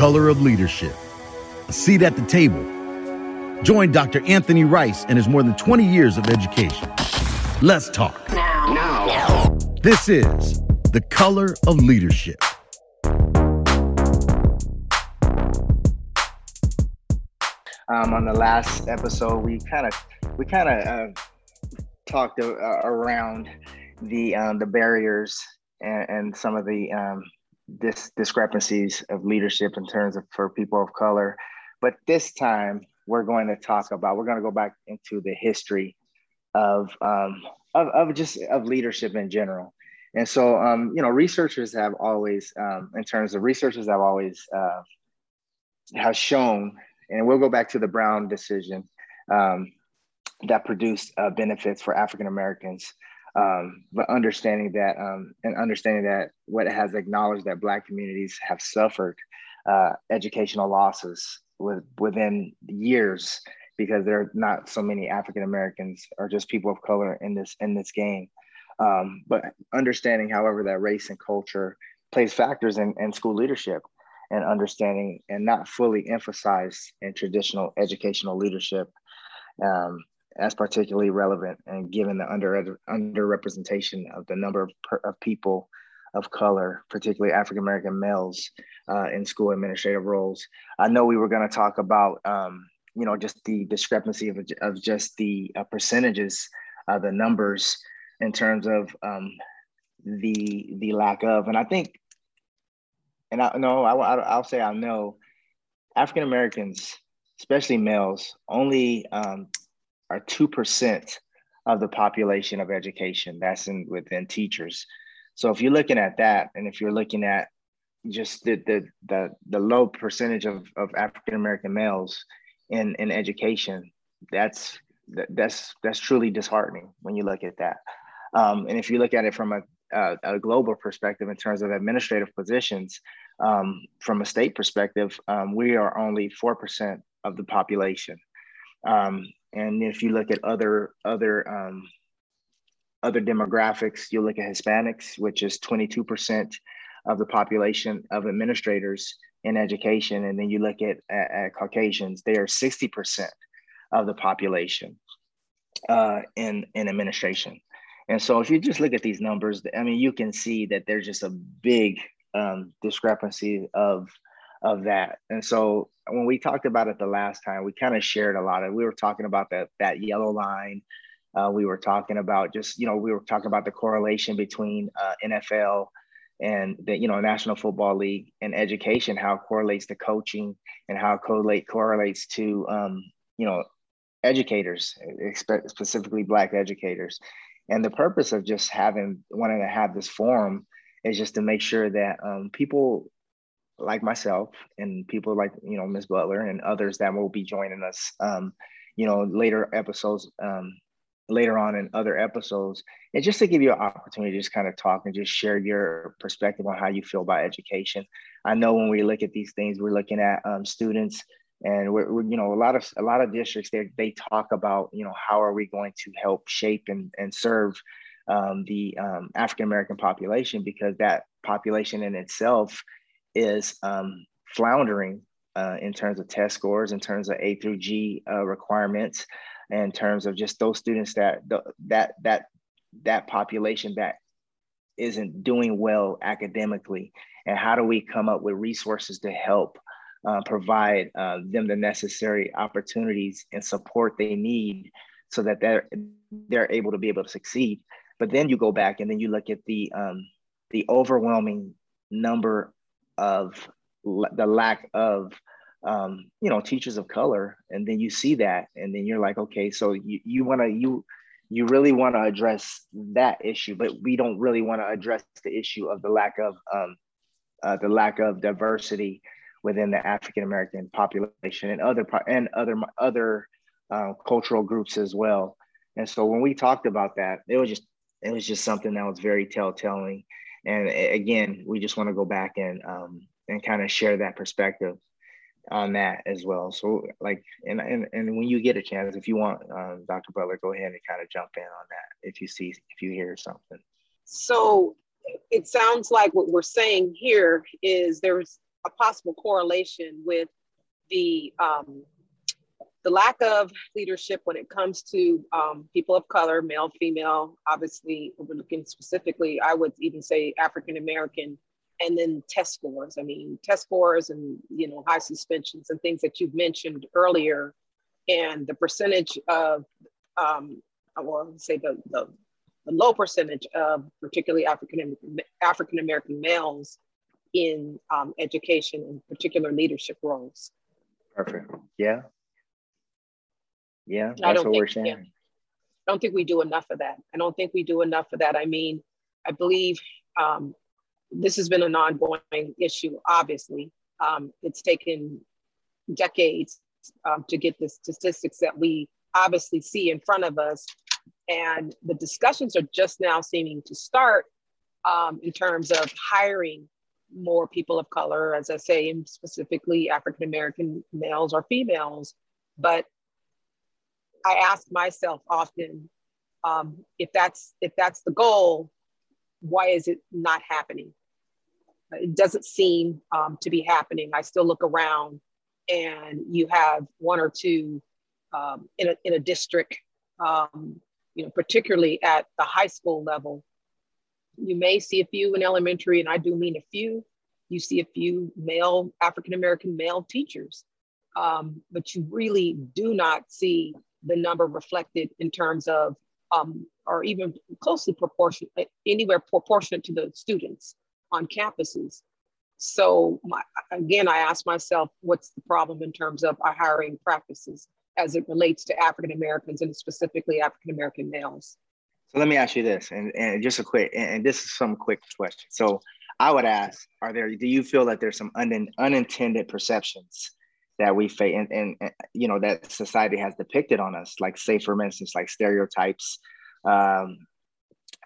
color of leadership. A seat at the table. Join Dr. Anthony Rice and his more than 20 years of education. Let's talk. Now. Now. This is The Color of Leadership. Um, on the last episode, we kind of we kind of uh, talked uh, around the um, the barriers and, and, some of the um, dis- discrepancies of leadership in terms of for people of color. But this time, we're going to talk about we're going to go back into the history of um, of, of just of leadership in general. And so, um, you know, researchers have always, um, in terms of researchers have always uh, have shown, and we'll go back to the Brown decision um, that produced uh, benefits for African Americans um, but understanding that um, and understanding that what has acknowledged that black communities have suffered uh, educational losses with, within years because there are not so many African Americans or just people of color in this in this game. Um, but understanding, however, that race and culture plays factors in, in school leadership and understanding and not fully emphasized in traditional educational leadership um, as particularly relevant and given the under underrepresentation of the number of, of people of color, particularly African American males, uh, in school administrative roles. I know we were going to talk about, um, you know, just the discrepancy of, of just the uh, percentages, uh, the numbers in terms of um, the the lack of, and I think, and I know I, I'll say I know, African Americans, especially males, only um, are 2% of the population of education. That's in within teachers. So if you're looking at that, and if you're looking at just the the the, the low percentage of, of African American males in, in education, that's that's that's truly disheartening when you look at that. Um, and if you look at it from a, a, a, global perspective in terms of administrative positions, um, from a state perspective, um, we are only 4% of the population. And if you look at other other um, other demographics, you look at Hispanics, which is 22% of the population of administrators in education, and then you look at, at, at Caucasians, they are 60% of the population uh, in in administration. And so, if you just look at these numbers, I mean, you can see that there's just a big um, discrepancy of of that. And so when we talked about it the last time, we kind of shared a lot of. We were talking about that that yellow line. Uh, we were talking about just you know we were talking about the correlation between uh, NFL and the you know National Football League and education, how it correlates to coaching and how it correlate correlates to um, you know educators, specifically Black educators. And the purpose of just having wanting to have this forum is just to make sure that um, people like myself and people like you know Ms. Butler and others that will be joining us, um, you know, later episodes, um, later on in other episodes, and just to give you an opportunity to just kind of talk and just share your perspective on how you feel about education. I know when we look at these things, we're looking at um, students, and we're, we're, you know a lot of a lot of districts they they talk about you know how are we going to help shape and and serve um, the um, African American population because that population in itself is um, floundering uh, in terms of test scores, in terms of A through G uh, requirements, in terms of just those students that that that that population that isn't doing well academically, and how do we come up with resources to help uh, provide uh, them the necessary opportunities and support they need so that they're they're able to be able to succeed. But then you go back and then you look at the um, the overwhelming number of the lack of um, you know teachers of color and then you see that and then you're like okay so you, you want to you you really want to address that issue but we don't really want to address the issue of the lack of um, uh, the lack of diversity within the African American population and other and other other uh, cultural groups as well. And so when we talked about that, it was just it was just something that was very telltale and again, we just want to go back and um, and kind of share that perspective on that as well. So like, and and, and when you get a chance, if you want, um, Dr. Butler, go ahead and kind of jump in on that if you see if you hear something. So it sounds like what we're saying here is there's a possible correlation with the um, the lack of leadership when it comes to um, people of color, male, female. Obviously, we're looking specifically. I would even say African American, and then test scores. I mean, test scores and you know high suspensions and things that you've mentioned earlier, and the percentage of um, I want to say the, the the low percentage of particularly African African American males in um, education and particular leadership roles. Perfect. Yeah. Yeah, that's what we're saying. Yeah. I don't think we do enough of that. I don't think we do enough of that. I mean, I believe um, this has been an ongoing issue, obviously. Um, it's taken decades um, to get the statistics that we obviously see in front of us. And the discussions are just now seeming to start um, in terms of hiring more people of color, as I say, specifically African American males or females. But I ask myself often, um, if that's if that's the goal, why is it not happening? It doesn't seem um, to be happening. I still look around, and you have one or two um, in a in a district, um, you know, particularly at the high school level. You may see a few in elementary, and I do mean a few. You see a few male African American male teachers, um, but you really do not see the number reflected in terms of, um, or even closely proportionate, anywhere proportionate to the students on campuses. So my, again, I ask myself, what's the problem in terms of our hiring practices as it relates to African Americans and specifically African American males? So let me ask you this, and, and just a quick, and this is some quick question. So I would ask, are there, do you feel that there's some un, unintended perceptions that we face and, and, and, you know that society has depicted on us like say for instance like stereotypes um,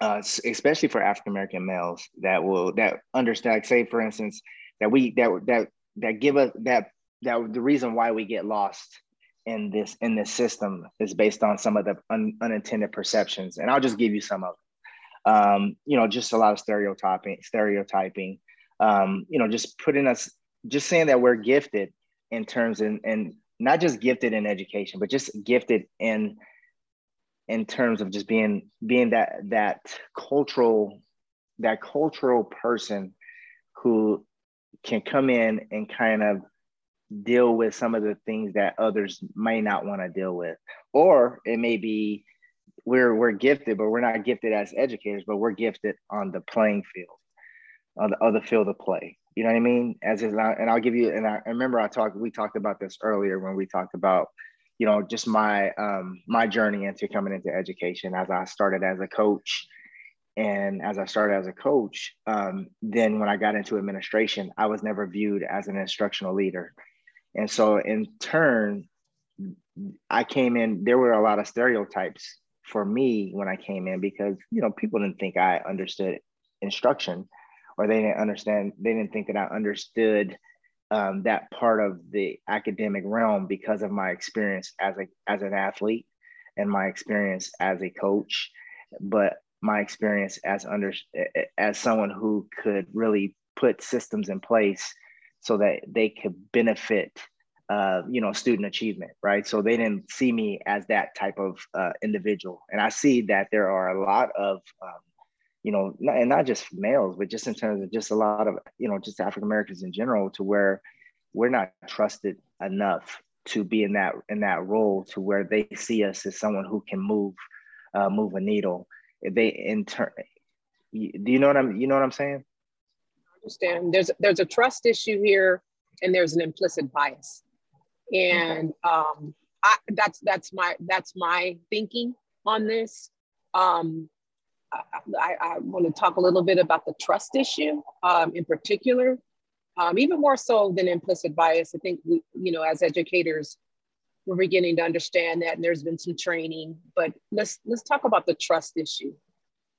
uh, especially for african american males that will that understand like say for instance that we that that that give us that that the reason why we get lost in this in this system is based on some of the un, unintended perceptions and i'll just give you some of them. Um, you know just a lot of stereotyping stereotyping um, you know just putting us just saying that we're gifted in terms and and not just gifted in education, but just gifted in in terms of just being being that that cultural that cultural person who can come in and kind of deal with some of the things that others may not want to deal with. Or it may be we're we're gifted but we're not gifted as educators but we're gifted on the playing field on the other field of play you know what I mean? As is, and I'll give you. And I remember I talked. We talked about this earlier when we talked about, you know, just my um, my journey into coming into education as I started as a coach, and as I started as a coach, um, then when I got into administration, I was never viewed as an instructional leader, and so in turn, I came in. There were a lot of stereotypes for me when I came in because you know people didn't think I understood instruction or they didn't understand, they didn't think that I understood um, that part of the academic realm because of my experience as a as an athlete and my experience as a coach, but my experience as under as someone who could really put systems in place so that they could benefit uh, you know student achievement right? So they didn't see me as that type of uh, individual. And i see that there are a lot of um, you know, and not just males, but just in terms of just a lot of, you know, just African Americans in general, to where we're not trusted enough to be in that in that role to where they see us as someone who can move uh, move a needle. They in turn, do you know what I'm you know what I'm saying? I understand. There's there's a trust issue here, and there's an implicit bias, and um, I, that's that's my that's my thinking on this. Um, I, I want to talk a little bit about the trust issue um, in particular, um, even more so than implicit bias. I think we, you know, as educators, we're beginning to understand that, and there's been some training. But let's let's talk about the trust issue,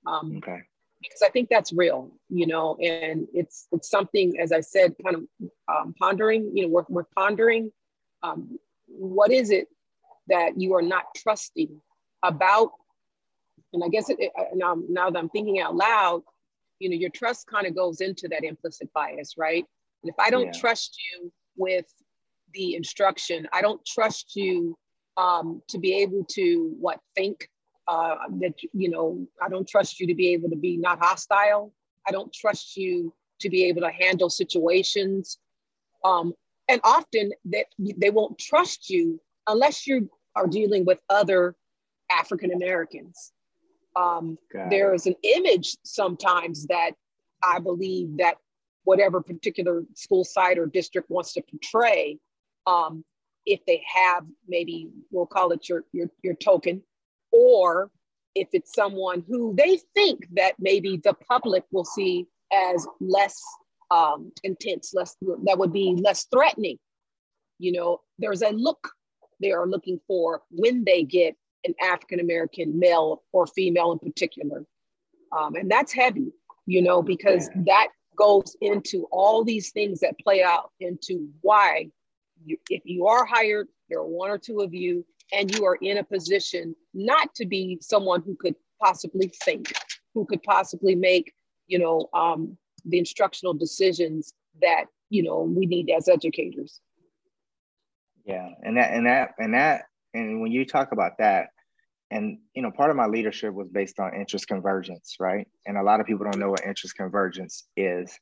um, okay? Because I think that's real, you know, and it's it's something, as I said, kind of um, pondering. You know, we're we're pondering. Um, what is it that you are not trusting about and I guess it, it, now, now that I'm thinking out loud, you know, your trust kind of goes into that implicit bias, right? And if I don't yeah. trust you with the instruction, I don't trust you um, to be able to what think uh, that you know. I don't trust you to be able to be not hostile. I don't trust you to be able to handle situations. Um, and often that they won't trust you unless you are dealing with other African Americans. Um, there is an image sometimes that I believe that whatever particular school site or district wants to portray, um, if they have maybe we'll call it your, your your token, or if it's someone who they think that maybe the public will see as less um, intense, less that would be less threatening. You know, there's a look they are looking for when they get an African American male or female in particular, um, and that's heavy. You know, because yeah. that goes into all these things that play out into why, you, if you are hired, there are one or two of you, and you are in a position not to be someone who could possibly think, who could possibly make, you know, um, the instructional decisions that you know we need as educators. Yeah, and that and that and that and when you talk about that, and you know, part of my leadership was based on interest convergence, right? And a lot of people don't know what interest convergence is.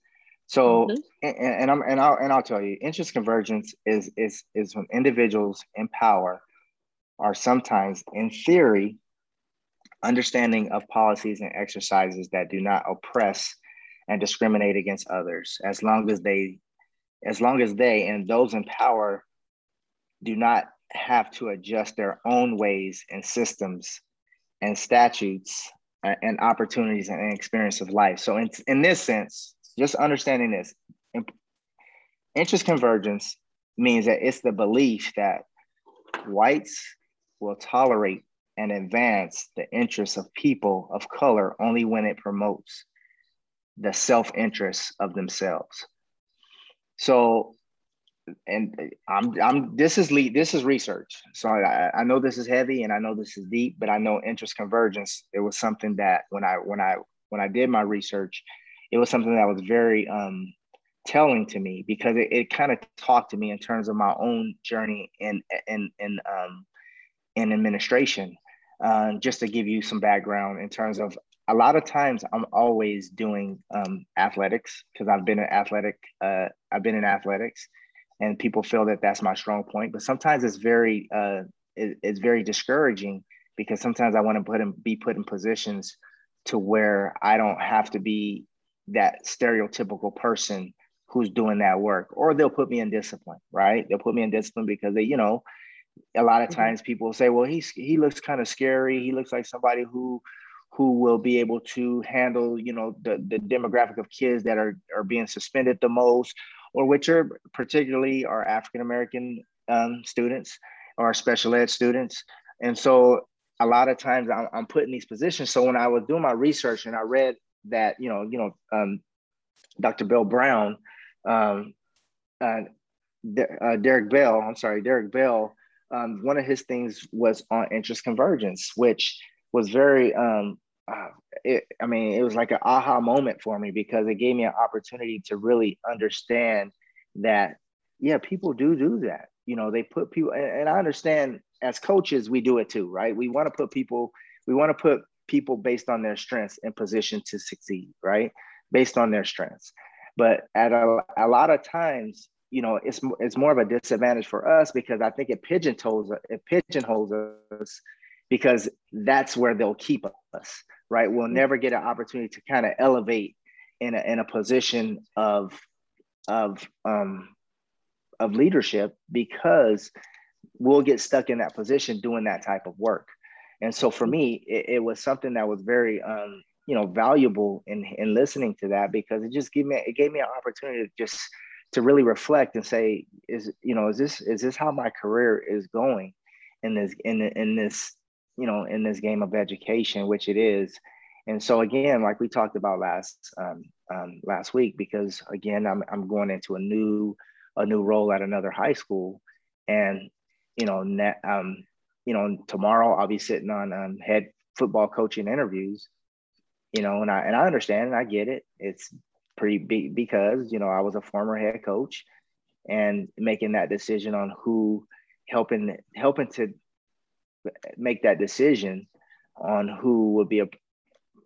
So, mm-hmm. and, and, I'm and I'll and I'll tell you, interest convergence is is is when individuals in power are sometimes, in theory, understanding of policies and exercises that do not oppress and discriminate against others as long as they as long as they and those in power do not have to adjust their own ways and systems and statutes uh, and opportunities and experience of life so in, in this sense just understanding this interest convergence means that it's the belief that whites will tolerate and advance the interests of people of color only when it promotes the self-interest of themselves. So, and I'm, I'm, this is lead, this is research. So I, I know this is heavy and I know this is deep, but I know interest convergence. It was something that when I, when I, when I did my research, it was something that was very um, telling to me because it, it kind of talked to me in terms of my own journey in, in, in, um, in administration. Uh, just to give you some background in terms of a lot of times I'm always doing um, athletics because I've been an athletic. Uh, I've been in athletics, and people feel that that's my strong point. But sometimes it's very uh, it, it's very discouraging because sometimes I want to put in, be put in positions to where I don't have to be that stereotypical person who's doing that work, or they'll put me in discipline. Right? They'll put me in discipline because they, you know, a lot of mm-hmm. times people say, "Well, he's he looks kind of scary. He looks like somebody who." who will be able to handle, you know, the, the demographic of kids that are, are being suspended the most, or which are particularly our African American um, students or special ed students. And so a lot of times I'm, I'm put in these positions. So when I was doing my research and I read that, you know, you know, um, Dr. Bill Brown, um, uh, uh, Derek Bell, I'm sorry, Derek Bell, um, one of his things was on interest convergence, which was very um, uh, it, I mean, it was like an aha moment for me because it gave me an opportunity to really understand that, yeah, people do do that. You know, they put people, and, and I understand as coaches, we do it too, right? We want to put people, we want to put people based on their strengths in position to succeed, right? Based on their strengths. But at a, a lot of times, you know, it's it's more of a disadvantage for us because I think it pigeonholes it pigeonholes us because that's where they'll keep us right? We'll mm-hmm. never get an opportunity to kind of elevate in a, in a position of of um, of leadership because we'll get stuck in that position doing that type of work. And so for me, it, it was something that was very um, you know valuable in in listening to that because it just gave me it gave me an opportunity to just to really reflect and say is you know is this is this how my career is going in this in in this you know, in this game of education, which it is. And so again, like we talked about last um, um, last week, because again, I'm I'm going into a new a new role at another high school, and you know, net, um, you know, tomorrow I'll be sitting on um, head football coaching interviews, you know, and I and I understand and I get it. It's pretty big because you know I was a former head coach, and making that decision on who helping helping to make that decision on who would be a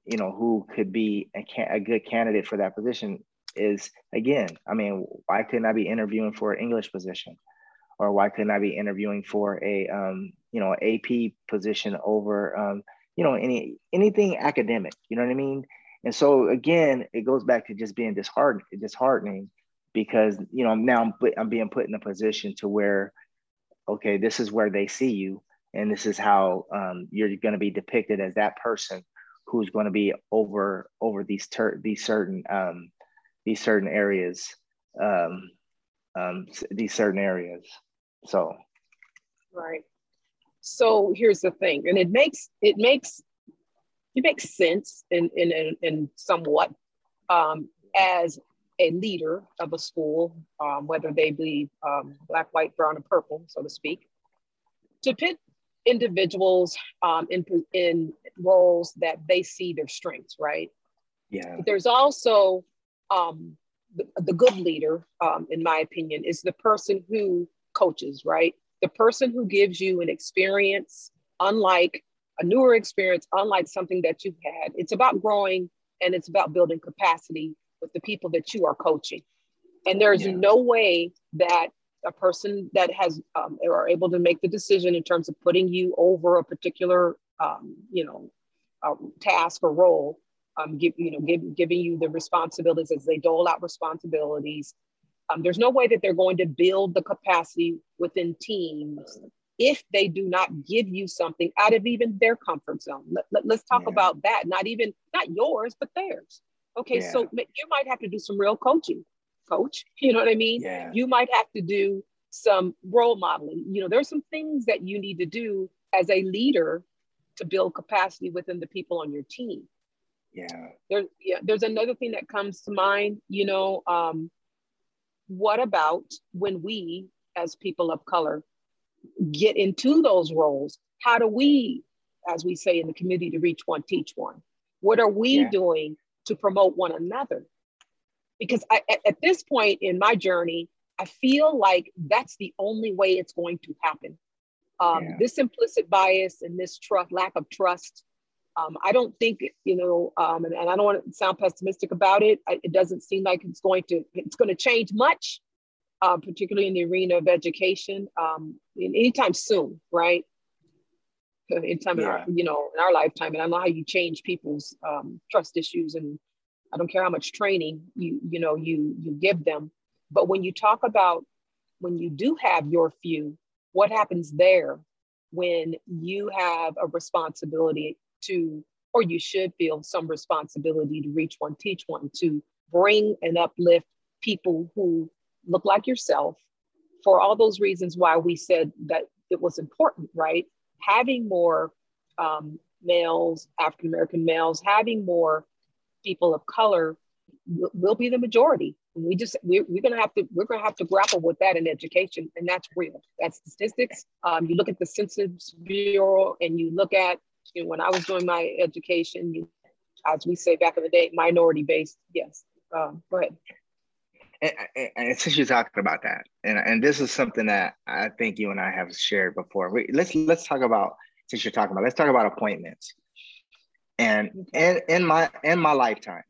you know who could be a, can- a good candidate for that position is again i mean why couldn't i be interviewing for an english position? Or why couldn't i be interviewing for a um, you know ap position over um, you know any anything academic you know what i mean? And so again it goes back to just being disheartening disheartening because you know now I'm, I'm being put in a position to where okay this is where they see you and this is how um, you're going to be depicted as that person who's going to be over over these ter- these certain um, these certain areas um, um, these certain areas. So. Right. So here's the thing and it makes it makes it makes sense in in in, in somewhat um, as a leader of a school um, whether they be um, black white brown or purple so to speak to pit individuals um, in, in roles that they see their strengths, right? Yeah. There's also um, the, the, good leader, um, in my opinion, is the person who coaches, right? The person who gives you an experience, unlike a newer experience, unlike something that you've had. It's about growing and it's about building capacity with the people that you are coaching. And there's yeah. no way that a person that has um, are able to make the decision in terms of putting you over a particular um, you know uh, task or role um, give, you know give, giving you the responsibilities as they dole out responsibilities. Um, there's no way that they're going to build the capacity within teams if they do not give you something out of even their comfort zone. Let, us let, talk yeah. about that. Not even not yours but theirs. Okay yeah. so you might have to do some real coaching coach. You know what I mean? Yeah. You might have to do some role modeling. You know, there's some things that you need to do as a leader to build capacity within the people on your team. Yeah. There's yeah, there's another thing that comes to mind, you know, um, what about when we as people of color get into those roles? How do we, as we say in the community, to reach one, teach one? What are we yeah. doing to promote one another? Because I, at, at this point in my journey, I feel like that's the only way it's going to happen. Um, yeah. This implicit bias and this trust, lack of trust, um, I don't think, you know, um, and, and, I don't want to sound pessimistic about it. I, it doesn't seem like it's going to, it's going to change much, uh, particularly in the arena of education, um, in, anytime soon, right? Anytime, yeah. in our, you know, in our lifetime, and I know how you change people's um, trust issues and I don't care how much training you you know you you give them. But when you talk about when you do have your few, what happens there when you have a responsibility to, or you should feel some responsibility to reach one, teach one, to bring and uplift people who look like yourself for all those reasons why we said that it was important, right? Having more um, males, African American males, having more people of color will be the majority. We just we're, we're gonna have to we're gonna have to grapple with that in education, and that's real. That's statistics. Um, you look at the Census Bureau, and you look at you know, when I was doing my education, as we say back in the day, minority based. Yes. Um, go ahead. And, and, since you're talking about that, and, and this is something that I think you and I have shared before. We, let's let's talk about since you're talking about. Let's talk about appointments. And in, in my in my lifetime,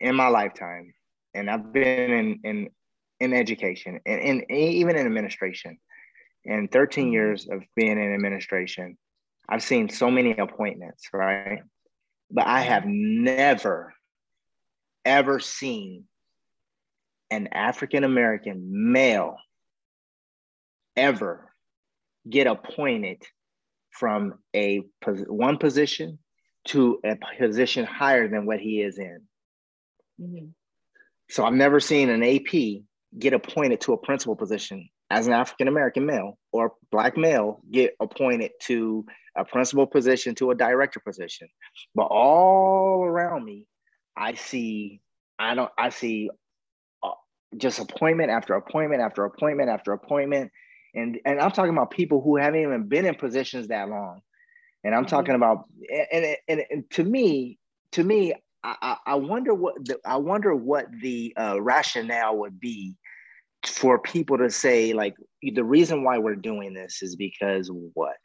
in my lifetime, and I've been in in in education and in even in administration. In 13 mm-hmm. years of being in administration, I've seen so many appointments, right? But I have never, ever seen an African American male ever get appointed from a one position to a position higher than what he is in. Mm-hmm. So I've never seen an AP get appointed to a principal position as an African American male or black male get appointed to a principal position to a director position. But all around me, I see, I don't, I see uh, just appointment after appointment after appointment after appointment. And, and I'm talking about people who haven't even been in positions that long. And I'm talking mm-hmm. about, and, and, and, and to me, to me, I, I wonder what the, I wonder what the uh, rationale would be for people to say like the reason why we're doing this is because what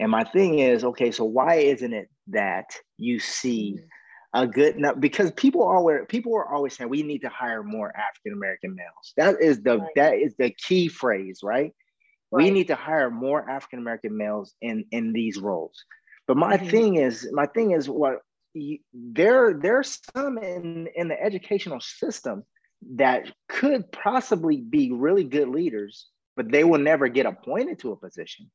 and my thing is okay so why isn't it that you see a good enough because people are people are always saying we need to hire more african american males that is the right. that is the key phrase right, right. we need to hire more african american males in in these roles but my mm-hmm. thing is my thing is what you, there there's some in in the educational system that could possibly be really good leaders, but they will never get appointed to a position.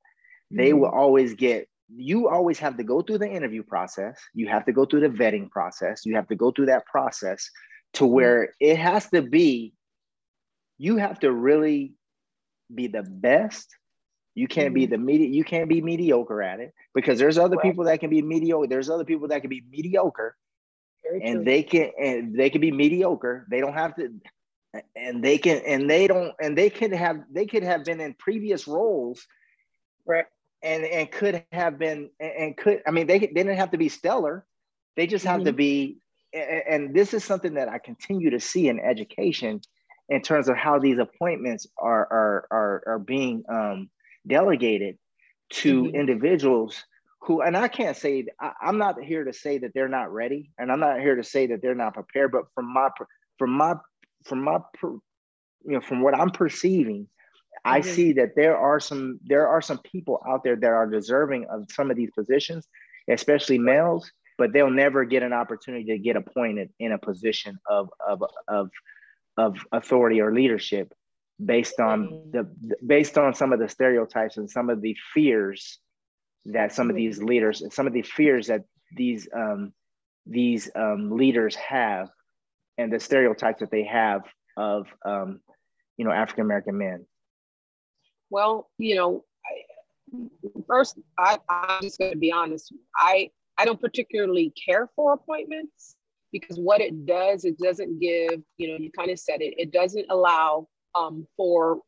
They mm-hmm. will always get, you always have to go through the interview process. You have to go through the vetting process. You have to go through that process to mm-hmm. where it has to be, you have to really be the best. You can't mm-hmm. be the media, you can't be mediocre at it because there's other right. people that can be mediocre. There's other people that can be mediocre very and true. they can and they can be mediocre. They don't have to and they can and they don't and they could have they could have been in previous roles right and and could have been and could i mean they, they didn't have to be stellar they just have mm-hmm. to be and this is something that i continue to see in education in terms of how these appointments are are are, are being um, delegated to mm-hmm. individuals who, and I can't say, I, am not here to say that they're not ready, and I'm not here to say that they're not prepared. But from my, from my, from my, you know, from what I'm perceiving, mm-hmm. I see that there are some, there are some people out there that are deserving of some of these positions, especially males, but they'll never get an opportunity to get appointed in a position of, of, of, of authority or leadership based on the based on some of the stereotypes and some of the fears that some of these leaders and some of the fears that these um, these um, leaders have and the stereotypes that they have of um, you know African American men? Well, you know, first I, I'm just going to be honest. I I don't particularly care for appointments because what it does, it doesn't give. You know, you kind of said it. It doesn't allow um, for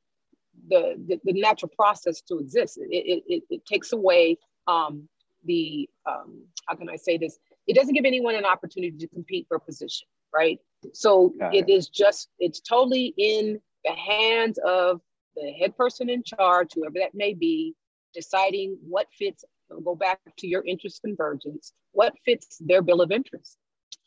the, the, the natural process to exist. It, it, it, it takes away um, the, um, how can I say this? It doesn't give anyone an opportunity to compete for a position, right? So Got it, is just, it's totally in the hands of the head person in charge, whoever that may be, deciding what fits, go back to your interest convergence, what fits their bill of interest,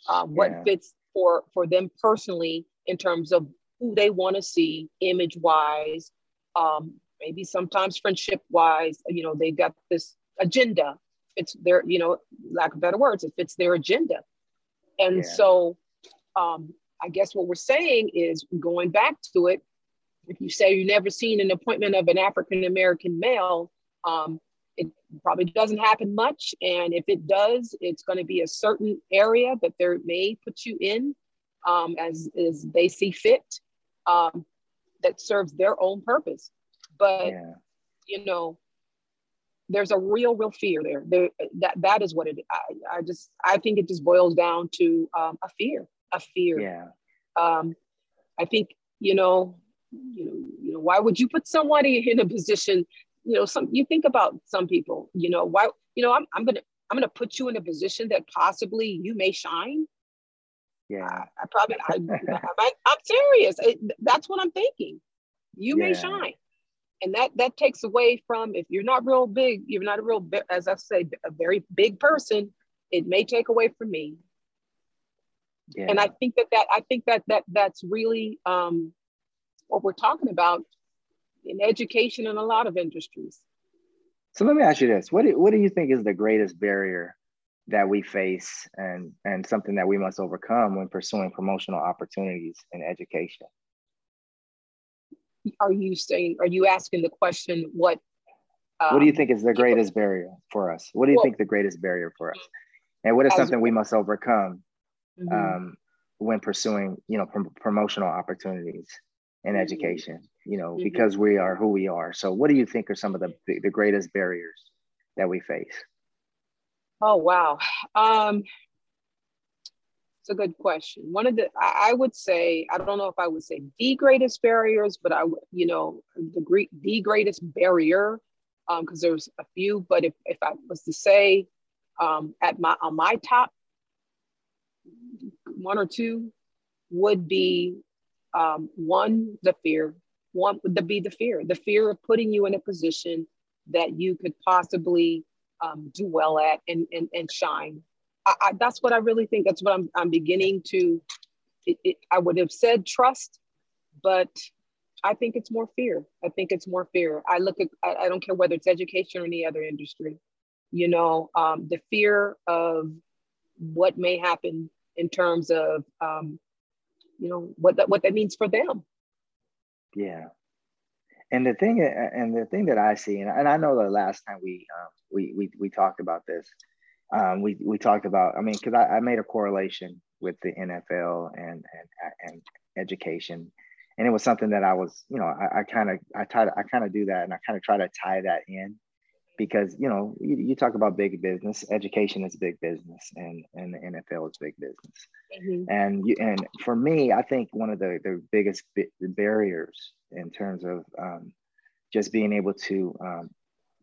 um, what yeah. fits for, for them personally in terms of who they want to see image wise, um, maybe sometimes friendship wise, you know, they've got this agenda. It's their, you know, lack of better words, it fits their agenda. And yeah. so um, I guess what we're saying is going back to it, if you say you've never seen an appointment of an African American male, um, it probably doesn't happen much. And if it does, it's going to be a certain area that they may put you in um, as, as they see fit um, that serves their own purpose. But, yeah. you know, there's a real, real fear there. there that that is what it. I, I just I think it just boils down to um, a fear, a fear. Yeah. Um, I think you know, you know, you know, why would you put somebody in a position? You know, some you think about some people. You know, why? You know, I'm I'm gonna I'm gonna put you in a position that possibly you may shine. Yeah. I, I probably I, am serious. It, that's what I'm thinking. You yeah. may shine and that that takes away from if you're not real big you're not a real as i say a very big person it may take away from me yeah. and i think that that i think that that that's really um, what we're talking about in education and a lot of industries so let me ask you this what do, what do you think is the greatest barrier that we face and and something that we must overcome when pursuing promotional opportunities in education are you saying, are you asking the question, what? Um, what do you um, think is the greatest barrier for us? What do you well, think the greatest barrier for us? And what is something we must overcome mm-hmm. um, when pursuing, you know, prom- promotional opportunities in mm-hmm. education, you know, mm-hmm. because we are who we are. So what do you think are some of the, the greatest barriers that we face? Oh, wow. Um, it's a good question. One of the, I would say, I don't know if I would say the greatest barriers, but I, you know, the great, the greatest barrier, because um, there's a few. But if, if I was to say, um, at my on my top one or two would be um, one, the fear. One would be the fear, the fear of putting you in a position that you could possibly um, do well at and, and, and shine. I, I, that's what I really think. That's what I'm, I'm beginning to, it, it, I would have said trust, but I think it's more fear. I think it's more fear. I look at, I, I don't care whether it's education or any other industry, you know, um, the fear of what may happen in terms of um, you know what that what that means for them yeah and the thing and the thing that i see and, and i know the last time we um, we, we we talked about this um, we we talked about i mean because I, I, made a correlation with the nfl and and and education. And it was something that i was you know i kind of i try to i kind of do that and i kind of try to tie that in because you know you, you, talk about big business education is big business and and the nfl is big business mm-hmm. and you and for me i think one of the, the biggest barriers in terms of um, just being able to um,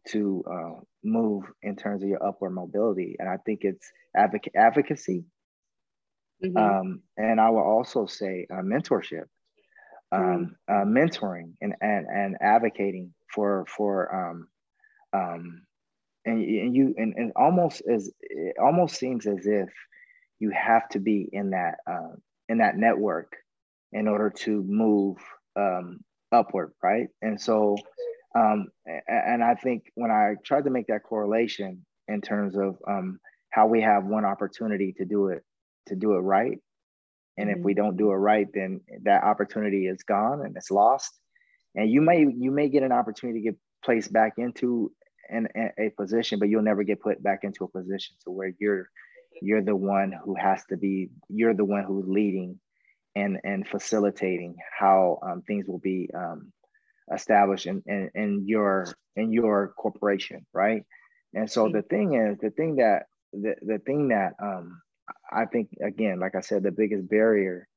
to uh, move in terms of your upward mobility and i think it's advoc- advocacy mm-hmm. um, and i will also say uh, mentorship um, mm-hmm. uh, mentoring and, and and advocating for for um, and, and you and, and almost as it almost seems as if you have to be in that uh, in that network in order to move um, upward, right? And so, um, and I think when I tried to make that correlation in terms of um, how we have one opportunity to do it to do it right, and mm-hmm. if we mm-hmm. don't do it right, then that opportunity is gone and it's lost. And you may you may get an opportunity to get placed back into in a position, but you'll never get put back into a position to where you're you're the one who has to be you're the one who's leading and and facilitating how um, things will be um, established in, in, in your in your corporation right and so the thing is the thing that the, the thing that um, i think again like i said the biggest barrier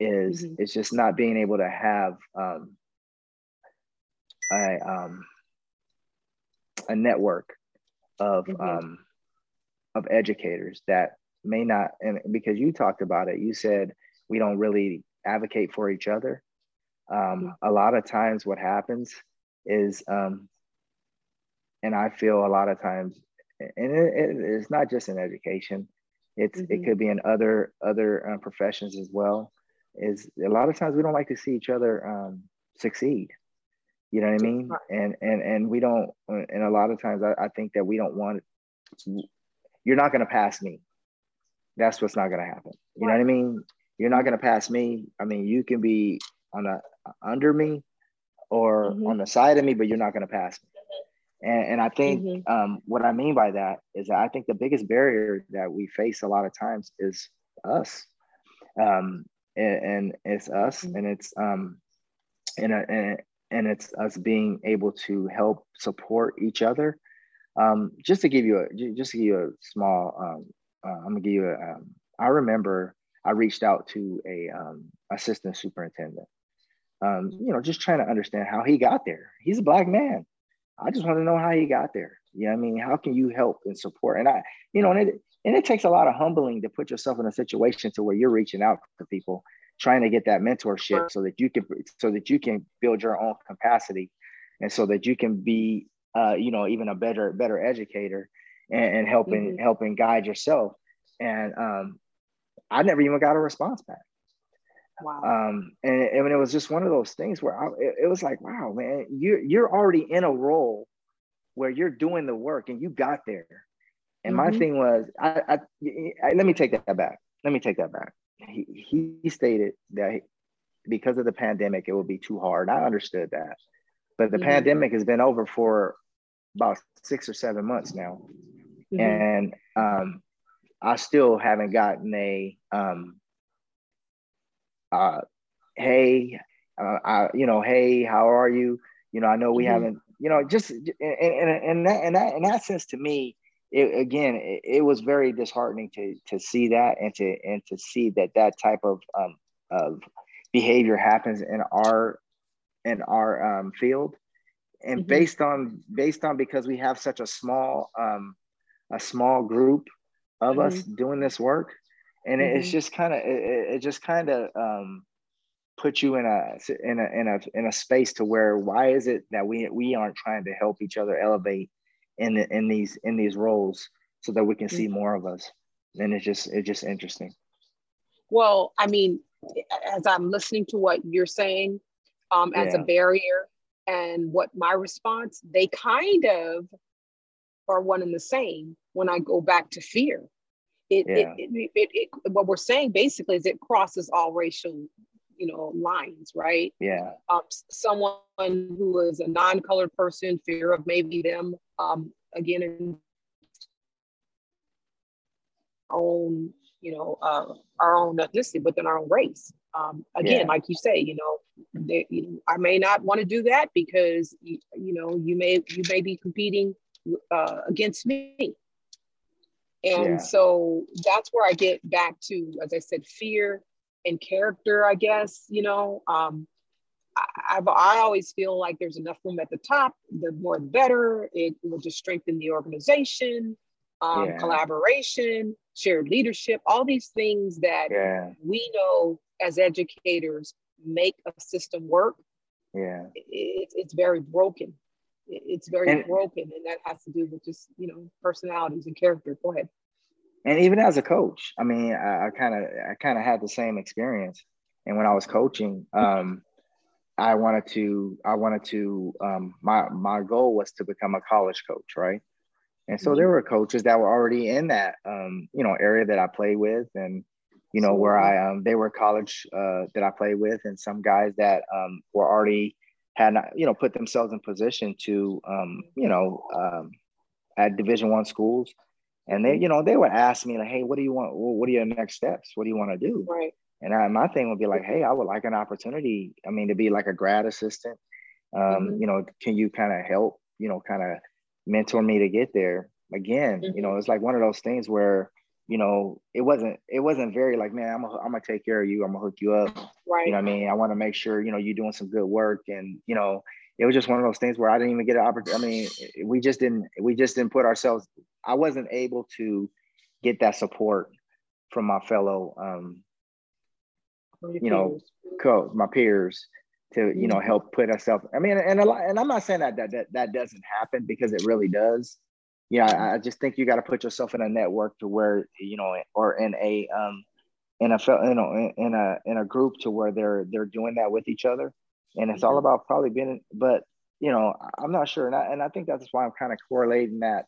is mm-hmm. it's just not being able to have um, a um, a network of mm-hmm. um, of educators that may not and because you talked about it you said we don't really advocate for each other um, mm-hmm. a lot of times what happens is um, and i feel a lot of times and it, it, it's not just in education it's mm-hmm. it could be in other other uh, professions as well is a lot of times we don't like to see each other um, succeed you know what I mean? And and and we don't. And a lot of times, I, I think that we don't want. You're not going to pass me. That's what's not going to happen. You know what I mean? You're not going to pass me. I mean, you can be on a under me, or mm-hmm. on the side of me, but you're not going to pass me. And, and I think mm-hmm. um, what I mean by that is that I think the biggest barrier that we face a lot of times is us. Um, and, and it's us, mm-hmm. and it's um, and, and and it's us being able to help support each other. Um, just to give you a just to give you a small, um, uh, I'm gonna give you a. Um, I remember I reached out to a um, assistant superintendent. Um, you know, just trying to understand how he got there. He's a black man. I just want to know how he got there. You know, I mean, how can you help and support? And I, you know, and it and it takes a lot of humbling to put yourself in a situation to where you're reaching out to people trying to get that mentorship so that you can so that you can build your own capacity and so that you can be uh, you know even a better better educator and, and helping mm-hmm. helping guide yourself. And um, i never even got a response back. Wow. Um, and, and it was just one of those things where I, it, it was like wow man you're you're already in a role where you're doing the work and you got there. And mm-hmm. my thing was I, I, I let me take that back. Let me take that back he, he stated that because of the pandemic, it would be too hard. I understood that. But the mm-hmm. pandemic has been over for about six or seven months now. Mm-hmm. And um, I still haven't gotten a, um, uh, hey, uh, I, you know, hey, how are you? You know, I know we mm-hmm. haven't, you know, just in, in, in, that, in, that, in that sense to me, it, again, it, it, was very disheartening to to see that and to and to see that that type of um, of behavior happens in our in our um, field, and mm-hmm. based on based on because we have such a small um, a small group of mm-hmm. us doing this work, and mm-hmm. it's just kind of it, it, just kind of um, put you in a in a in a in a space to where why is it that we we aren't trying to help each other elevate in the, in these in these roles so that we can see mm-hmm. more of us and it's just it's just interesting well i mean as i'm listening to what you're saying um, as yeah. a barrier and what my response they kind of are one and the same when i go back to fear it, yeah. it, it, it, it, what we're saying basically is it crosses all racial you know lines right yeah um, someone who is a non-colored person fear of maybe them um, again in own you know uh, our own ethnicity within our own race um, again yeah. like you say you know they, you know, i may not want to do that because you, you know you may you may be competing uh, against me and yeah. so that's where i get back to as i said fear and character, I guess, you know. Um, I've, I always feel like there's enough room at the top, the more the better. It will just strengthen the organization, um, yeah. collaboration, shared leadership, all these things that yeah. we know as educators make a system work. Yeah. It, it's very broken. it's very and, broken. And that has to do with just, you know, personalities and character. Go ahead and even as a coach, I mean, I kind of I kind of had the same experience. And when I was coaching, um, I wanted to I wanted to um, my my goal was to become a college coach, right? And so mm-hmm. there were coaches that were already in that um, you know area that I play with, and you know where I um, they were college uh, that I played with, and some guys that um, were already had you know put themselves in position to um, you know um, at Division One schools and they, you know, they would ask me like, "Hey, what do you want? What are your next steps? What do you want to do?" Right. And I, my thing would be like, "Hey, I would like an opportunity. I mean, to be like a grad assistant. Um, mm-hmm. You know, can you kind of help? You know, kind of mentor me to get there." Again, mm-hmm. you know, it's like one of those things where you know it wasn't it wasn't very like man i'm gonna, I'm gonna take care of you i'm gonna hook you up right you know what i mean i want to make sure you know you're doing some good work and you know it was just one of those things where I didn't even get an opportunity. I mean, we just didn't we just didn't put ourselves. I wasn't able to get that support from my fellow, um, you know, co my peers to you know mm-hmm. help put ourselves. I mean, and a lot, and I'm not saying that that that, that doesn't happen because it really does. Yeah, I, I just think you got to put yourself in a network to where you know, or in a um, in a you know in a in a group to where they're they're doing that with each other and it's all mm-hmm. about probably being but you know i'm not sure and i, and I think that's why i'm kind of correlating that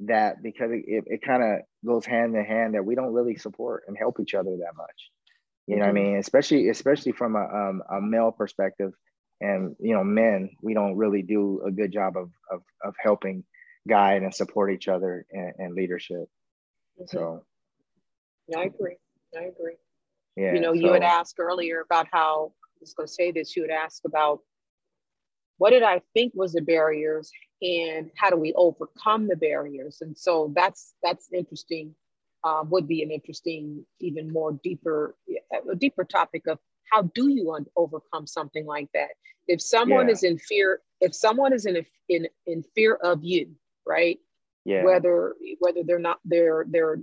that because it, it, it kind of goes hand in hand that we don't really support and help each other that much you know mm-hmm. what i mm-hmm. mean especially especially from a, um, a male perspective and you know men we don't really do a good job of of, of helping guide and support each other and, leadership mm-hmm. so i agree i agree yeah you know so, you had asked earlier about how I was going to say this, you would ask about what did I think was the barriers and how do we overcome the barriers? And so that's that's interesting. Um, would be an interesting, even more deeper, a deeper topic of how do you un- overcome something like that? If someone yeah. is in fear, if someone is in, a, in in fear of you, right? Yeah. Whether whether they're not they're they're a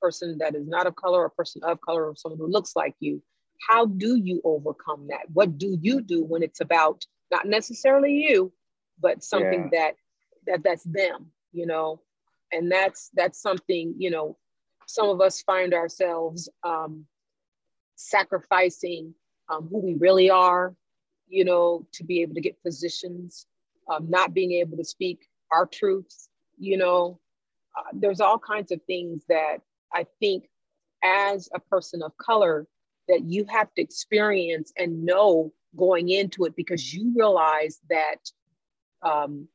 person that is not of color, or a person of color, or someone who looks like you, how do you overcome that what do you do when it's about not necessarily you but something yeah. that that that's them you know and that's that's something you know some of us find ourselves um, sacrificing um, who we really are you know to be able to get positions um, not being able to speak our truths you know. Uh, there's all kinds of things that i think as a person of color that you have to experience and know going into it because you realize that um,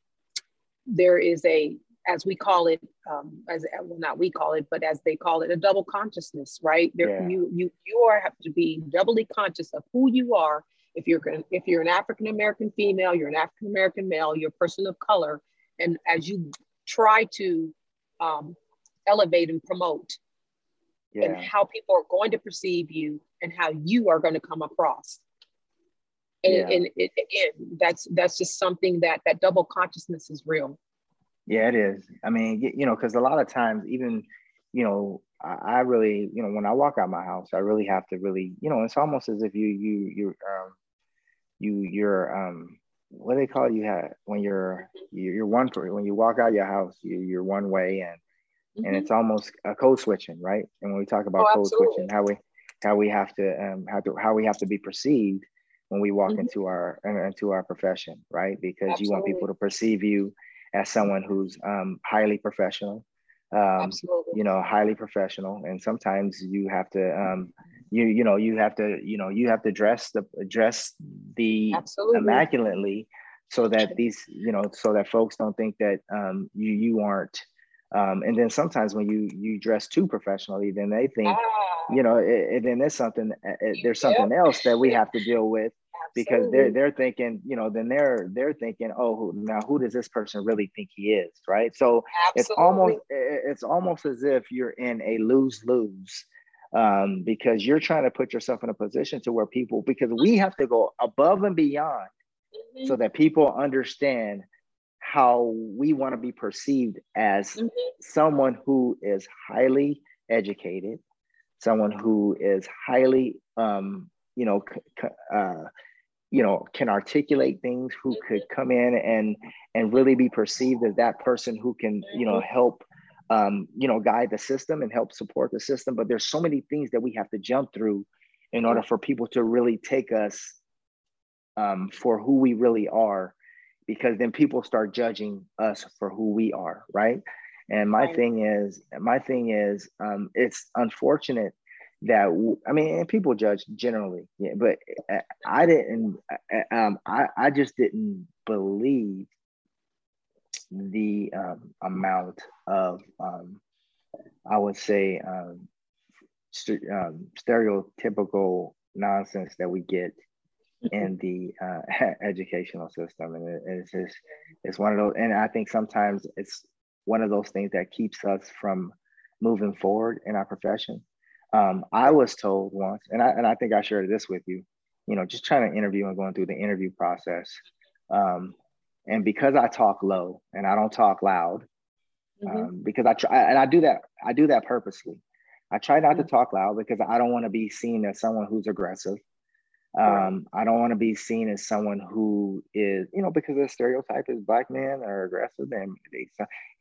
there is a as we call it um, as well not we call it but as they call it a double consciousness right there yeah. you you you are have to be doubly conscious of who you are if you're if you're an african american female you're an african american male you're a person of color and as you try to um, elevate and promote yeah. and how people are going to perceive you and how you are going to come across. And, yeah. and it, again, that's that's just something that that double consciousness is real. Yeah, it is. I mean, you know, because a lot of times, even you know, I, I really, you know, when I walk out my house, I really have to really, you know, it's almost as if you you you um you you're um what do they call it? you have when you're you're one when you walk out your house you, you're one way and mm-hmm. and it's almost a code switching right and when we talk about oh, code absolutely. switching how we how we have to um how to how we have to be perceived when we walk mm-hmm. into our into our profession right because absolutely. you want people to perceive you as someone who's um, highly professional um, you know highly professional and sometimes you have to um, you you know you have to you know you have to dress the dress the Absolutely. immaculately so that these you know so that folks don't think that um, you you aren't um, and then sometimes when you you dress too professionally then they think ah. you know and then there's something it, there's something yep. else that we have to deal with because they're they're thinking, you know, then they're they're thinking, oh, now who does this person really think he is, right? So Absolutely. it's almost it's almost as if you're in a lose lose um, because you're trying to put yourself in a position to where people because we have to go above and beyond mm-hmm. so that people understand how we want to be perceived as mm-hmm. someone who is highly educated someone who is highly um, you know uh, you know can articulate things who could come in and and really be perceived as that person who can you know help um, you know guide the system and help support the system. But there's so many things that we have to jump through in order for people to really take us um, for who we really are because then people start judging us for who we are right? And my thing is my thing is um, it's unfortunate that I mean, people judge generally, yeah, but uh, I didn't. Uh, um, I I just didn't believe the um, amount of um, I would say um, st- um, stereotypical nonsense that we get in the uh, educational system, and it, it's just it's one of those. And I think sometimes it's one of those things that keeps us from moving forward in our profession um, I was told once, and I and I think I shared this with you, you know, just trying to interview and going through the interview process. Um, and because I talk low and I don't talk loud, mm-hmm. um, because I try and I do that, I do that purposely. I try not mm-hmm. to talk loud because I don't want to be seen as someone who's aggressive. Um, I don't want to be seen as someone who is, you know, because the stereotype is black men are aggressive and they,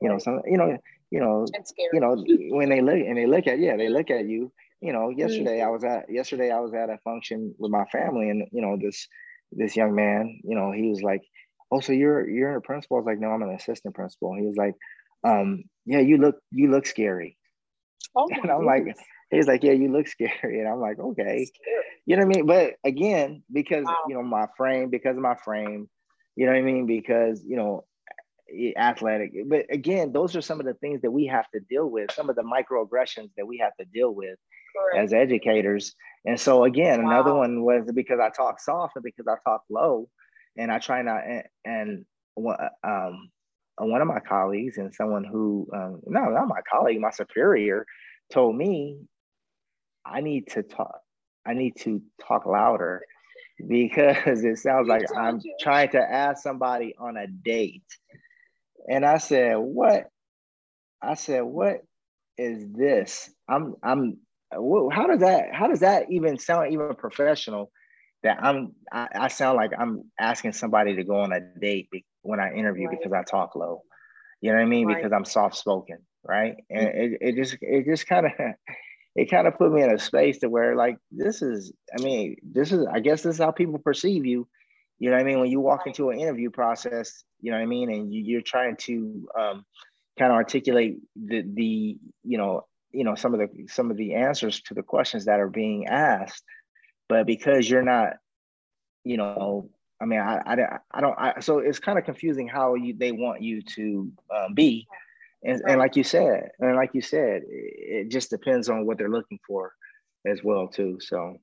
you know, some, you know, you know, you know, when they look and they look at, yeah, they look at you, you know, yesterday mm-hmm. I was at, yesterday I was at a function with my family and, you know, this, this young man, you know, he was like, oh, so you're, you're a principal. I was like, no, I'm an assistant principal. He was like, um, yeah, you look, you look scary. Oh and I'm goodness. like, he's like, yeah, you look scary. And I'm like, okay. You know what I mean? But again, because, wow. you know, my frame, because of my frame, you know what I mean? Because, you know, athletic. But again, those are some of the things that we have to deal with, some of the microaggressions that we have to deal with Correct. as educators. And so again, wow. another one was because I talk soft and because I talk low and I try not, and, and um, one of my colleagues and someone who, um, no, not my colleague, my superior told me I need to talk, I need to talk louder because it sounds like I'm you. trying to ask somebody on a date. And I said, What? I said, What is this? I'm, I'm, how does that, how does that even sound even professional? That I'm, I, I sound like I'm asking somebody to go on a date when I interview right. because I talk low. You know what I mean? Right. Because I'm soft spoken, right? And mm-hmm. it, it just, it just kind of, it kind of put me in a space to where like this is i mean this is i guess this is how people perceive you. You know what i mean? When you walk into an interview process you know what i mean? And you, are trying to um, kind of articulate the the you know you know some of the some of the answers to the questions that are being asked. But because you're not you know i mean i i, I don't I, so it's kind of confusing how you they want you to um, be and, and like you said and like you said it just depends on what they're looking for as well too so.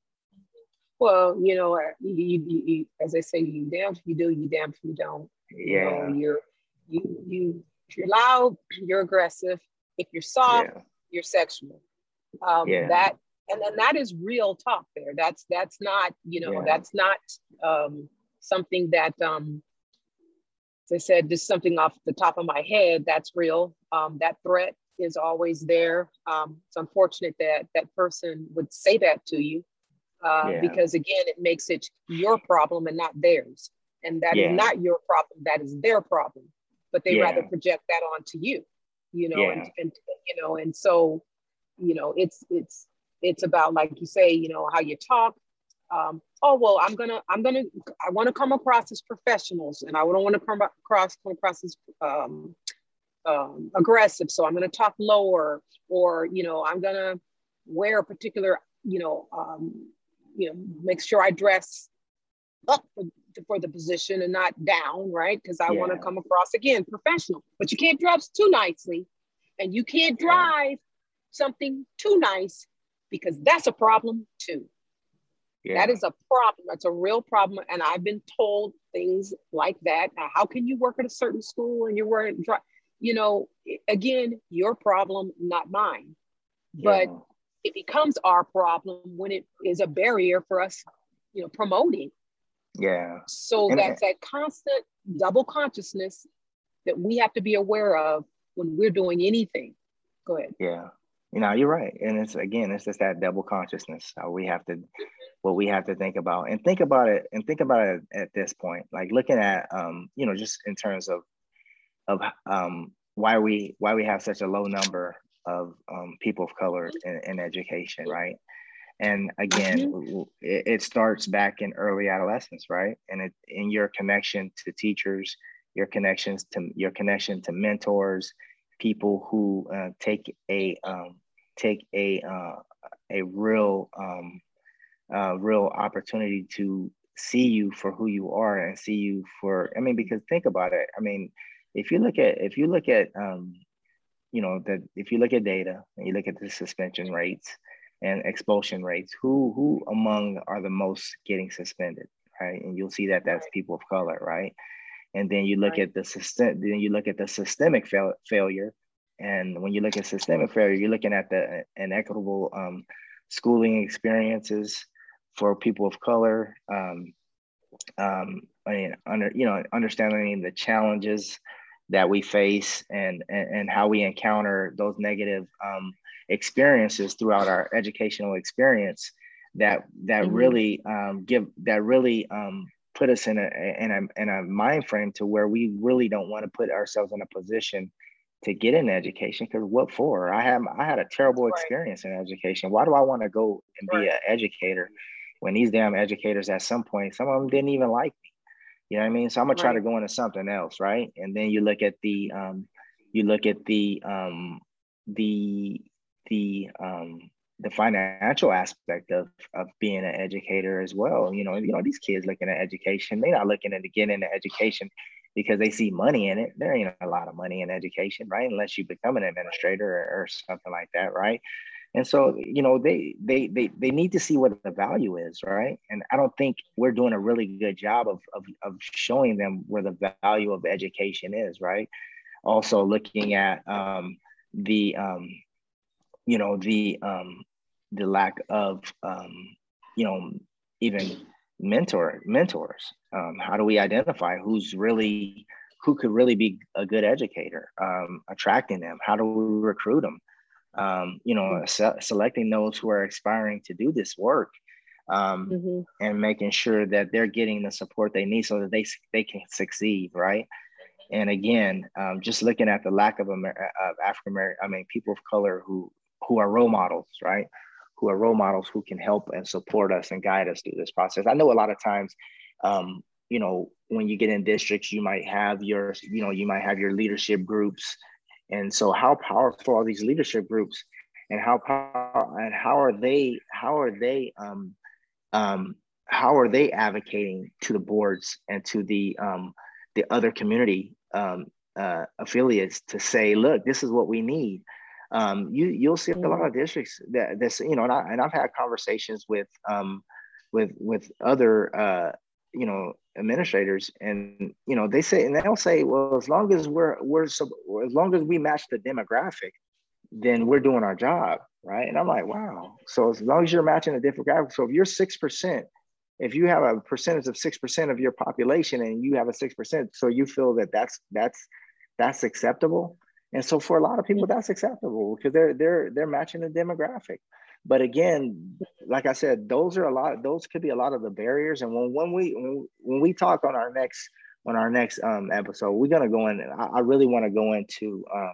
Well you know you, you, you, as i say you damn if you do you damn if you don't. Yeah you know, you're you you if you're loud you're aggressive. If you're soft yeah. you're sexual. Um yeah. that and then that is real talk there. That's that's not you know yeah. that's not um something that um as I said, just something off the top of my head that's real. Um, that threat is always there. Um, it's unfortunate that that person would say that to you uh, yeah. because, again, it makes it your problem and not theirs. And that yeah. is not your problem, that is their problem. But they yeah. rather project that onto you, you know, and, and, you know, and so, you know, it's, it's, it's about, like you say, you know, how you talk, um, oh well i'm gonna i'm gonna i want to come across as professionals and i don't want to come across come across as um, um, aggressive so i'm gonna talk lower or you know i'm gonna wear a particular you know um, you know make sure i dress up for, for the position and not down right because i yeah. want to come across again professional but you can't dress too nicely and you can't drive yeah. something too nice because that's a problem too yeah. That is a problem. That's a real problem. And I've been told things like that. Now, how can you work at a certain school and you're wearing, you know, again, your problem, not mine. But yeah. it becomes our problem when it is a barrier for us, you know, promoting. Yeah. So and that's that constant double consciousness that we have to be aware of when we're doing anything. Go ahead. Yeah. You know, you're right. And it's again, it's just that double consciousness. How we have to what we have to think about and think about it and think about it at this point like looking at um, you know just in terms of of um, why we why we have such a low number of um, people of color in, in, education right and again mm-hmm. it, it, starts back in early adolescence right and it in your connection to teachers your connections to your connection to mentors people who uh, take a um, take a uh, a real um, uh, real opportunity to see you for who you are and see you for i mean because think about it. I mean if you look at if you look at um, you know that if you look at data and you look at the suspension rates and expulsion rates who who among are the most getting suspended right? And you'll see that that's people of color right and then you look right. at the system then you look at the systemic fail- failure and when you look at systemic failure you're looking at the inequitable um, schooling experiences for people of color. Um, um, I mean, under you know, understanding the challenges that we face and and, and how we encounter those negative um, experiences throughout our educational experience that that mm-hmm. really um, give that really um, put us in a in a in a mind frame to where we really don't want to put ourselves in a position to get an education because what for i have i had a terrible right. experience in education why do i want to go and be an educator when these damn educators at some point, some of them didn't even like me. You know what I mean? So I'm gonna right. try to go into something else, right? And then you look at the um, you look at the um, the the um, the financial aspect of of being an educator as well. You know, you know these kids looking at education, they're not looking at getting into education because they see money in it. There ain't a lot of money in education, right? Unless you become an administrator or, or something like that, right? and so you know they they they they need to see what the value is right and i don't think we're doing a really good job of of, of showing them where the value of education is right also looking at um, the um, you know the um, the lack of um, you know even mentor mentors um, how do we identify who's really who could really be a good educator um, attracting them how do we recruit them um, you know, se- selecting those who are aspiring to do this work um, mm-hmm. and making sure that they're getting the support they need so that they, they can succeed, right? And again, um, just looking at the lack of, Amer- of African American, I mean, people of color who who are role models, right? Who are role models who can help and support us and guide us through this process. I know a lot of times, um, you know, when you get in districts, you might have your, you know, you might have your leadership groups and so, how powerful are these leadership groups, and how power, and how are they how are they um, um, how are they advocating to the boards and to the um, the other community um, uh, affiliates to say, look, this is what we need. Um, you you'll see a lot of districts that this you know, and, I, and I've had conversations with um, with with other uh, you know administrators and you know they say and they'll say well as long as we're we're so as long as we match the demographic then we're doing our job right? And i'm like wow. So as long as you're matching the demographic so if you're 6% if you have a percentage of 6% of your population and you have a 6% so you feel that that's that's that's acceptable And so for a lot of people, that's acceptable because they're they're they're matching the demographic. But again, like I said, those are a lot. Those could be a lot of the barriers. And when when we when, when we talk on our next on our next um, episode, we're gonna go in. I, I really want to go into uh,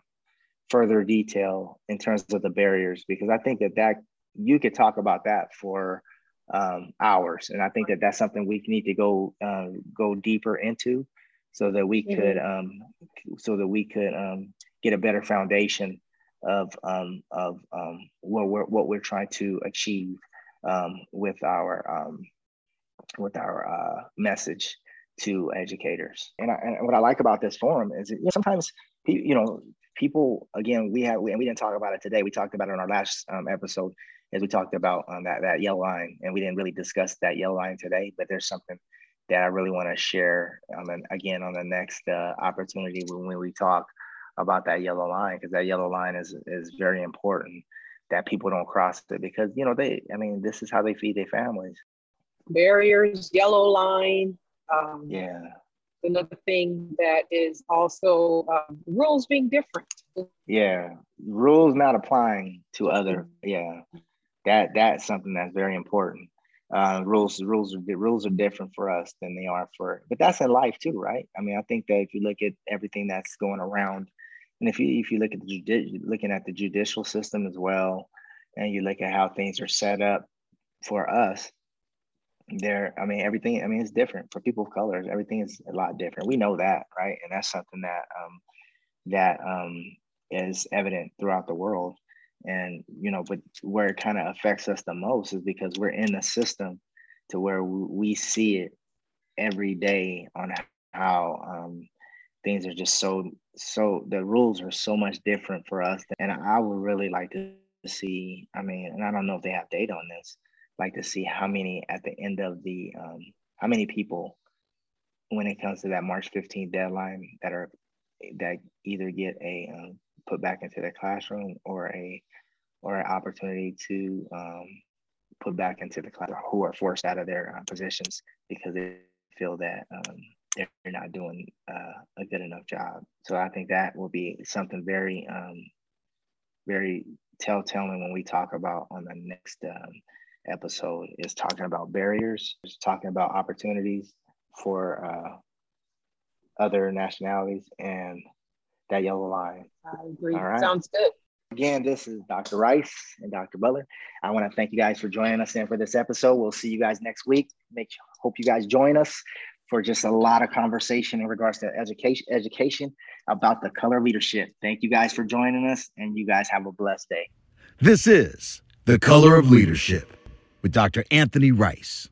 further detail in terms of the barriers because I think that that you could talk about that for um, hours, and I think that that's something we need to go uh, go deeper into so that we mm-hmm. could um, so that we could um, get a better foundation of um, of um, what we're what we're trying to achieve um, with our um, with our uh, message to educators. And, I, and, what I like about this forum is sometimes you know people again we have we, and we didn't talk about it today. We talked about it in our last um, episode as we talked about um, that that yellow line, and we didn't really discuss that yellow line today. But there's something that I really want to share um, and again on the next uh, opportunity when, when we talk about that yellow line because that yellow line is is very important that people don't cross it because you know they I mean this is how they feed their families. Barriers, yellow line. Um, yeah. Another thing that is also um, rules being different. Yeah, rules not applying to other. Yeah, that that's something that's very important. Uh, rules rules rules are different for us than they are for, but that's in life too, right? I mean, I think that if you look at everything that's going around and if you if you look at the judi- looking at the judicial system as well, and you look at how things are set up for us, there, I mean, everything. I mean, it's different for people of color. Everything is a lot different. We know that, right? And that's something that um, that um, is evident throughout the world. And you know, but where it kind of affects us the most is because we're in a system to where we see it every day on how um, things are just so so the rules are so much different for us and i would really like to see i mean and i don't know if they have data on this like to see how many at the end of the um, how many people when it comes to that march 15th deadline that are that either get a um, put back into the classroom or a or an opportunity to um, put back into the class who are forced out of their uh, positions because they feel that um, they're not doing uh, a good enough job. So I think that will be something very, um, very telltale when we talk about on the next um, episode is talking about barriers, is talking about opportunities for uh, other nationalities and that yellow line. I agree. All right. Sounds good. Again, this is Dr. Rice and Dr. Butler. I want to thank you guys for joining us in for this episode. We'll see you guys next week. Make hope you guys join us for just a lot of conversation in regards to education education about the color leadership. Thank you guys for joining us and you guys have a blessed day. This is The Color of Leadership with Dr. Anthony Rice.